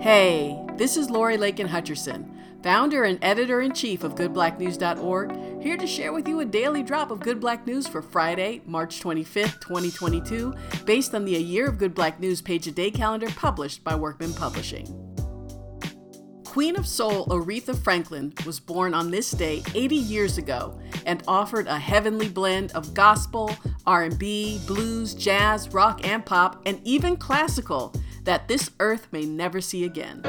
Hey, this is Lori Lakin Hutcherson, founder and editor in chief of GoodBlackNews.org, here to share with you a daily drop of Good Black News for Friday, March 25th, 2022, based on the A Year of Good Black News page a day calendar published by Workman Publishing. Queen of Soul Aretha Franklin was born on this day 80 years ago and offered a heavenly blend of gospel, R&B, blues, jazz, rock and pop, and even classical that this earth may never see again.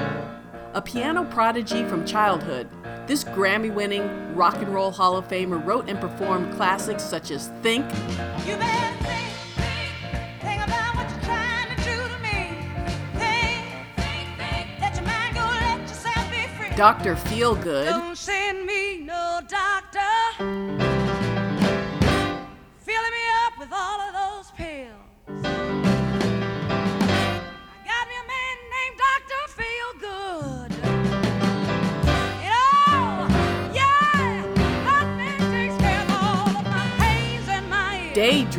A piano prodigy from childhood, this Grammy winning rock and roll Hall of Famer wrote and performed classics such as Think, Dr. Feelgood. Don't send me no doctor. Away.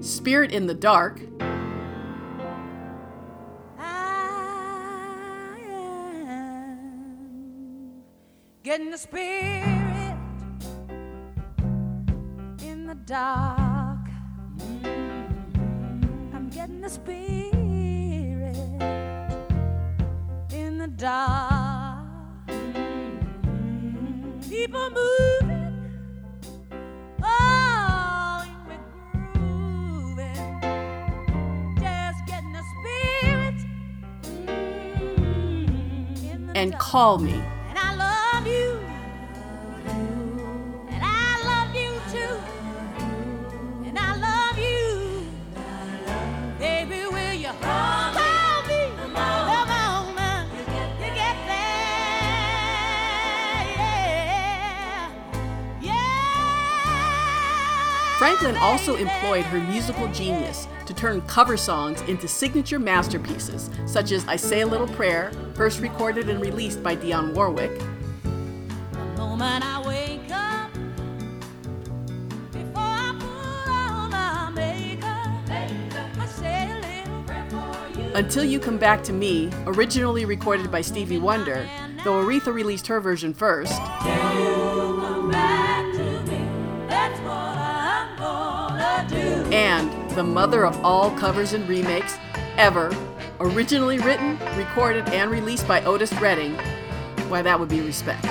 Spirit in the Dark, getting the spirit in the dark. Mm. I'm getting the spirit in the dark. Moving, oh, we're grooving, just getting the spirit mm, in the and dark. Call Me. Franklin also employed her musical genius to turn cover songs into signature masterpieces, such as I Say a Little Prayer, first recorded and released by Dionne Warwick, The moment I wake up, before I put on my makeup, I say a little prayer for you. Until You Come Back to Me, originally recorded by Stevie Wonder, though Aretha released her version first, and the mother of all covers and remakes ever, originally written, recorded, and released by Otis Redding, why that would be respect.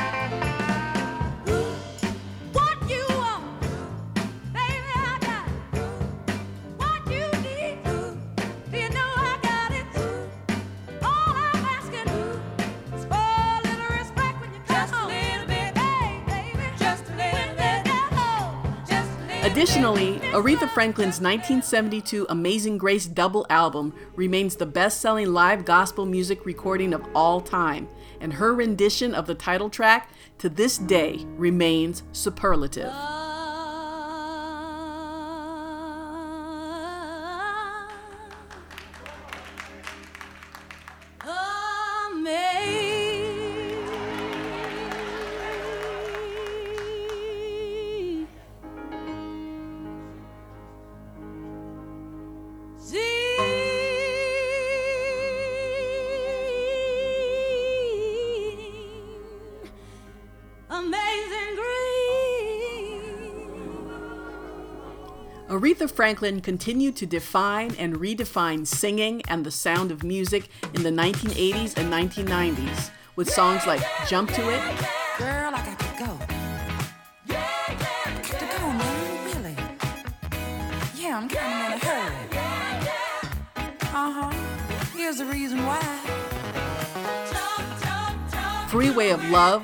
Additionally, Aretha Franklin's 1972 Amazing Grace double album remains the best selling live gospel music recording of all time, and her rendition of the title track to this day remains superlative. Aretha Franklin continued to define and redefine singing and the sound of music in the 1980s and 1990s with songs like Jump to It, Girl, I got to go. Got to go, man, really. Yeah, I'm kind of in a hurry. Uh huh. Here's the reason why. Freeway of Love,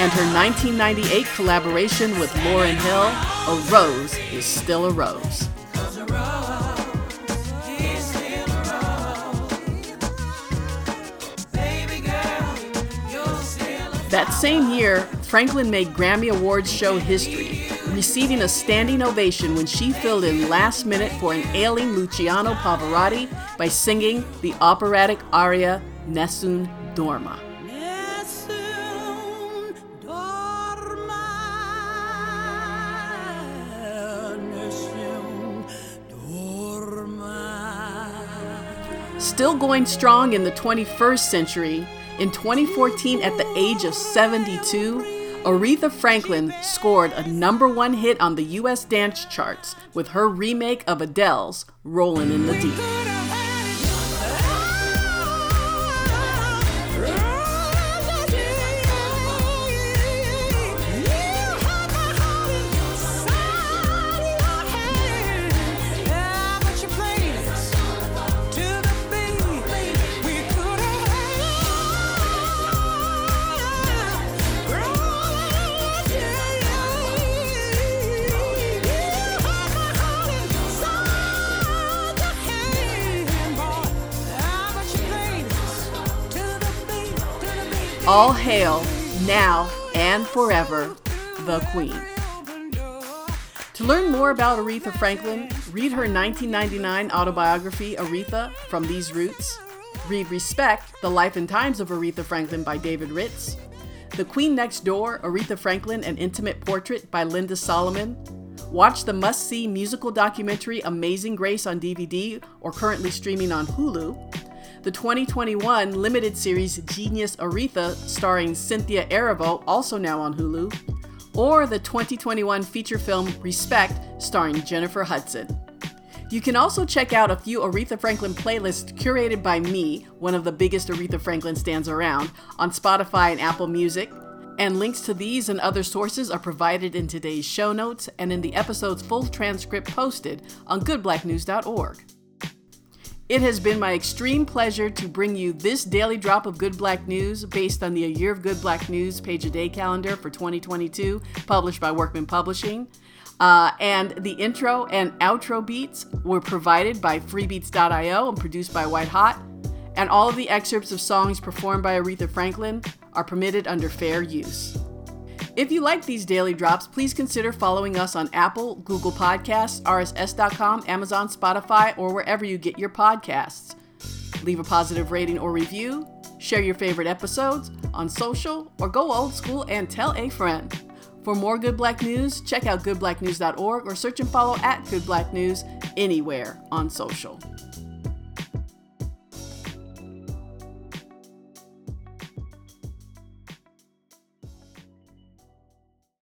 And her 1998 collaboration with Lauryn Hill, A Rose is Still a Rose. That same year, Franklin made Grammy Awards show history, receiving a standing ovation when she filled in last minute for an ailing Luciano Pavarotti by singing the operatic aria Nessun Dorma. Still going strong in the 21st century, in 2014, at the age of 72, Aretha Franklin scored a number one hit on the US dance charts with her remake of Adele's Rollin' in the Deep. All hail, now and forever, the Queen. To learn more about Aretha Franklin, read her 1999 autobiography, Aretha From These Roots. Read Respect The Life and Times of Aretha Franklin by David Ritz. The Queen Next Door, Aretha Franklin An Intimate Portrait by Linda Solomon. Watch the must see musical documentary Amazing Grace on DVD or currently streaming on Hulu. The 2021 limited series Genius Aretha, starring Cynthia Erivo, also now on Hulu. Or the 2021 feature film Respect, starring Jennifer Hudson. You can also check out a few Aretha Franklin playlists curated by me, one of the biggest Aretha Franklin stands around, on Spotify and Apple Music. And links to these and other sources are provided in today's show notes and in the episode's full transcript posted on goodblacknews.org. It has been my extreme pleasure to bring you this daily drop of Good Black News based on the A Year of Good Black News page a day calendar for 2022, published by Workman Publishing. Uh, and the intro and outro beats were provided by freebeats.io and produced by White Hot. And all of the excerpts of songs performed by Aretha Franklin are permitted under fair use. If you like these daily drops, please consider following us on Apple, Google Podcasts, RSS.com, Amazon, Spotify, or wherever you get your podcasts. Leave a positive rating or review, share your favorite episodes on social, or go old school and tell a friend. For more Good Black News, check out goodblacknews.org or search and follow at Good Black News anywhere on social.